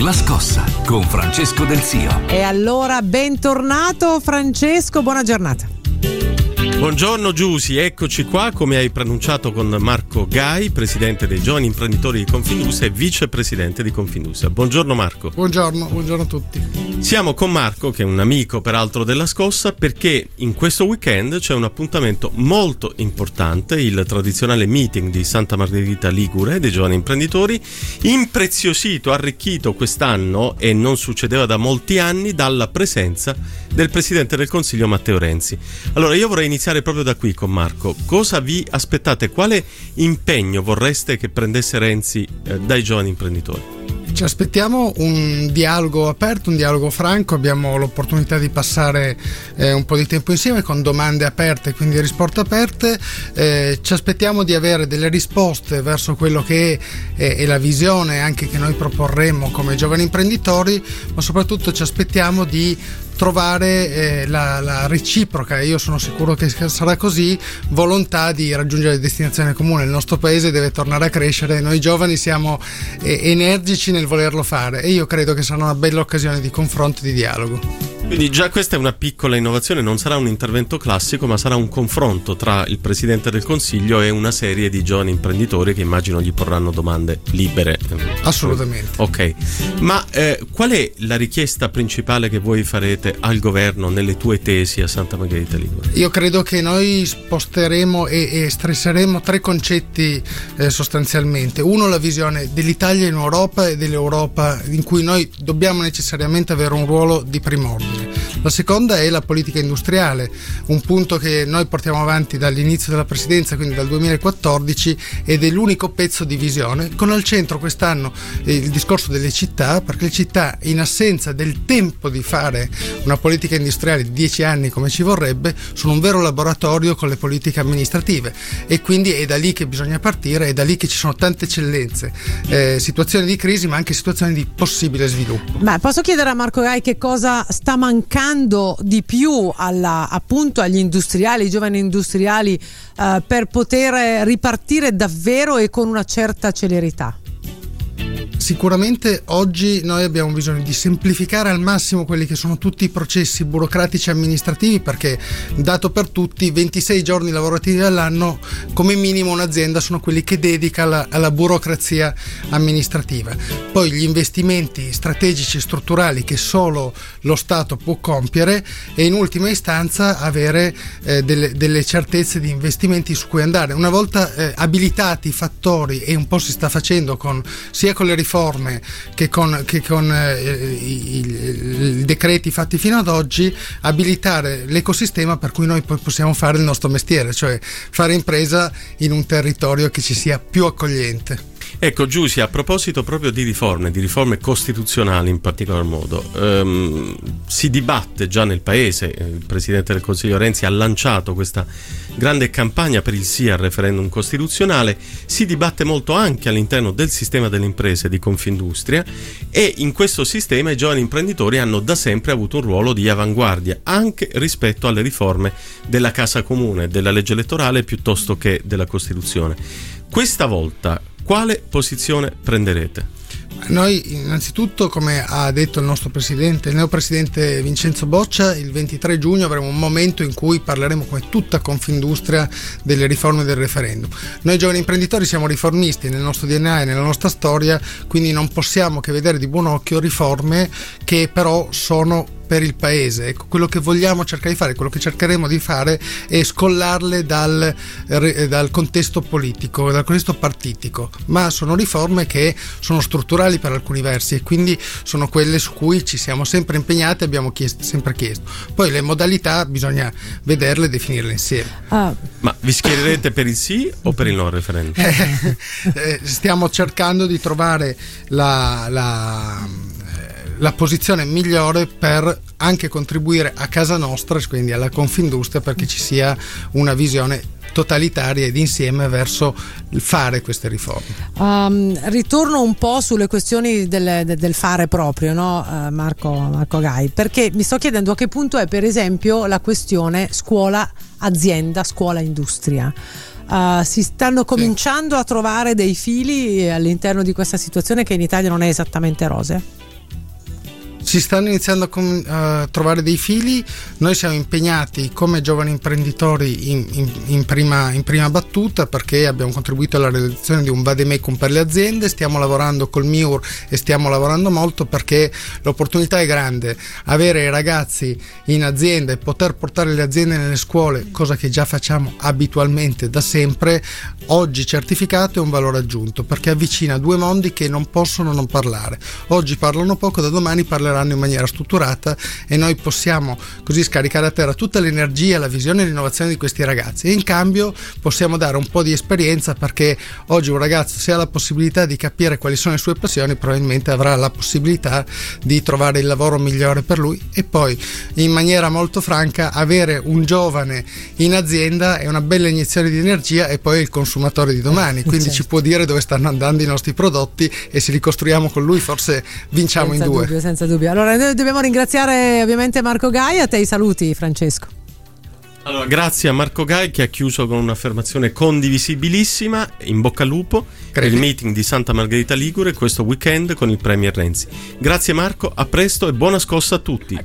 La scossa con Francesco Del Zio. E allora bentornato Francesco, buona giornata. Buongiorno Giusy, eccoci qua come hai pronunciato con Marco Gai, presidente dei giovani imprenditori di Confindustria e vicepresidente di Confindustria. Buongiorno Marco. Buongiorno, buongiorno a tutti. Siamo con Marco, che è un amico peraltro della scossa, perché in questo weekend c'è un appuntamento molto importante, il tradizionale meeting di Santa Margherita Ligure dei giovani imprenditori, impreziosito, arricchito quest'anno e non succedeva da molti anni dalla presenza del presidente del Consiglio Matteo Renzi. Allora io vorrei iniziare iniziare proprio da qui con Marco. Cosa vi aspettate? Quale impegno vorreste che prendesse Renzi eh, dai giovani imprenditori? Ci aspettiamo un dialogo aperto, un dialogo franco, abbiamo l'opportunità di passare eh, un po' di tempo insieme con domande aperte, quindi risposte aperte, eh, ci aspettiamo di avere delle risposte verso quello che è, è, la visione anche che noi proporremo come giovani imprenditori, ma soprattutto ci aspettiamo di trovare eh, la, la, reciproca, io sono sicuro che sarà così, volontà di raggiungere destinazione comune. Il nostro paese deve tornare a crescere, noi giovani siamo eh, energici nel volerlo fare e io credo che sarà una bella occasione di confronto e di dialogo. Quindi già questa è una piccola innovazione, non sarà un intervento classico, ma sarà un confronto tra il Presidente del Consiglio e una serie di giovani imprenditori che immagino gli porranno domande libere. Assolutamente. Ok, ma eh, qual è la richiesta principale che voi farete al governo nelle tue tesi a Santa Margherita Ligure? Io credo che noi sposteremo e, e stresseremo tre concetti eh, sostanzialmente. Uno, la visione dell'Italia in Europa e dell'Europa in cui noi dobbiamo necessariamente avere un ruolo di primordiale. La seconda è la politica industriale, un punto che noi portiamo avanti dall'inizio della presidenza, quindi dal 2014, ed è l'unico pezzo di visione, con al centro quest'anno il discorso delle città, perché le città in assenza del tempo di fare una politica industriale di dieci anni come ci vorrebbe, sono un vero laboratorio con le politiche amministrative e quindi è da lì che bisogna partire, è da lì che ci sono tante eccellenze, eh, situazioni di crisi ma anche situazioni di possibile sviluppo. Ma posso chiedere a Marco Gai che cosa sta mancando di più alla, appunto agli industriali, ai giovani industriali eh, per poter ripartire davvero e con una certa celerità? Sicuramente oggi noi abbiamo bisogno di semplificare al massimo quelli che sono tutti i processi burocratici e amministrativi perché dato per tutti 26 giorni lavorativi all'anno come minimo un'azienda sono quelli che dedica alla, alla burocrazia amministrativa. Poi gli investimenti strategici e strutturali che solo lo Stato può compiere e in ultima istanza avere eh, delle, delle, certezze di investimenti su cui andare. Una volta eh, abilitati i fattori e un po' si sta facendo con, sia con le riforme che con, che con eh, i, i, i, decreti fatti fino ad oggi abilitare l'ecosistema per cui noi possiamo fare il nostro mestiere, cioè fare impresa in un territorio che ci sia più accogliente. Ecco Giussi, a proposito proprio di riforme, di riforme costituzionali in particolar modo, ehm, si dibatte già nel Paese, il Presidente del Consiglio Renzi ha lanciato questa grande campagna per il sì al referendum costituzionale, si dibatte molto anche all'interno del sistema delle imprese di Confindustria e in questo sistema i giovani imprenditori hanno da sempre avuto un ruolo di avanguardia anche rispetto alle riforme della Casa Comune, della legge elettorale piuttosto che della Costituzione. Questa volta quale posizione prenderete? Noi innanzitutto, come ha detto il nostro presidente, il neopresidente Vincenzo Boccia, il 23 giugno avremo un momento in cui parleremo come tutta Confindustria delle riforme del referendum. Noi giovani imprenditori siamo riformisti nel nostro DNA e nella nostra storia, quindi non possiamo che vedere di buon occhio riforme che però sono per il paese. Ecco, quello che vogliamo cercare di fare, quello che cercheremo di fare è scollarle dal, dal contesto politico, dal contesto partitico, ma sono riforme che sono strutturali per alcuni versi e quindi sono quelle su cui ci siamo sempre impegnati e abbiamo chiesto, sempre chiesto. Poi le modalità bisogna vederle e definirle insieme. Ah. Ma vi schiererete per il sì o per il no referendum? Eh, eh, stiamo cercando di trovare la, la la posizione migliore per anche contribuire a casa nostra, quindi alla Confindustria, perché ci sia una visione totalitaria ed insieme verso il fare queste riforme. Um, ritorno un po' sulle questioni del, del fare proprio, no? uh, Marco, Marco Gai, perché mi sto chiedendo a che punto è per esempio la questione scuola-azienda, scuola-industria. uh, si stanno cominciando sì. a trovare dei fili all'interno di questa situazione che in Italia non è esattamente rosea si stanno iniziando a, com- a, trovare dei fili, noi siamo impegnati come giovani imprenditori in, in, in, prima, in, prima, battuta perché abbiamo contribuito alla realizzazione di un vademecum per le aziende, stiamo lavorando col MIUR e stiamo lavorando molto perché l'opportunità è grande, avere i ragazzi in azienda e poter portare le aziende nelle scuole, cosa che già facciamo abitualmente da sempre, oggi certificato è un valore aggiunto perché avvicina due mondi che non possono non parlare. Oggi parlano poco, da domani parleranno lavoreranno in maniera strutturata e noi possiamo così scaricare a terra tutta l'energia, la visione e l'innovazione di questi ragazzi. E in cambio possiamo dare un po' di esperienza perché oggi un ragazzo se ha la possibilità di capire quali sono le sue passioni probabilmente avrà la possibilità di trovare il lavoro migliore per lui e poi in maniera molto franca avere un giovane in azienda è una bella iniezione di energia e poi il consumatore di domani. Quindi certo. ci può dire dove stanno andando i nostri prodotti e se li costruiamo con lui forse vinciamo senza in due. dubbio, senza dubbio allora noi dobbiamo ringraziare ovviamente Marco Gai, a te i saluti Francesco. Allora, grazie a Marco Gai che ha chiuso con un'affermazione condivisibilissima. In bocca al lupo per il meeting di Santa Margherita Ligure questo weekend con il Premier Renzi. Grazie Marco, a presto e buona scossa a tutti.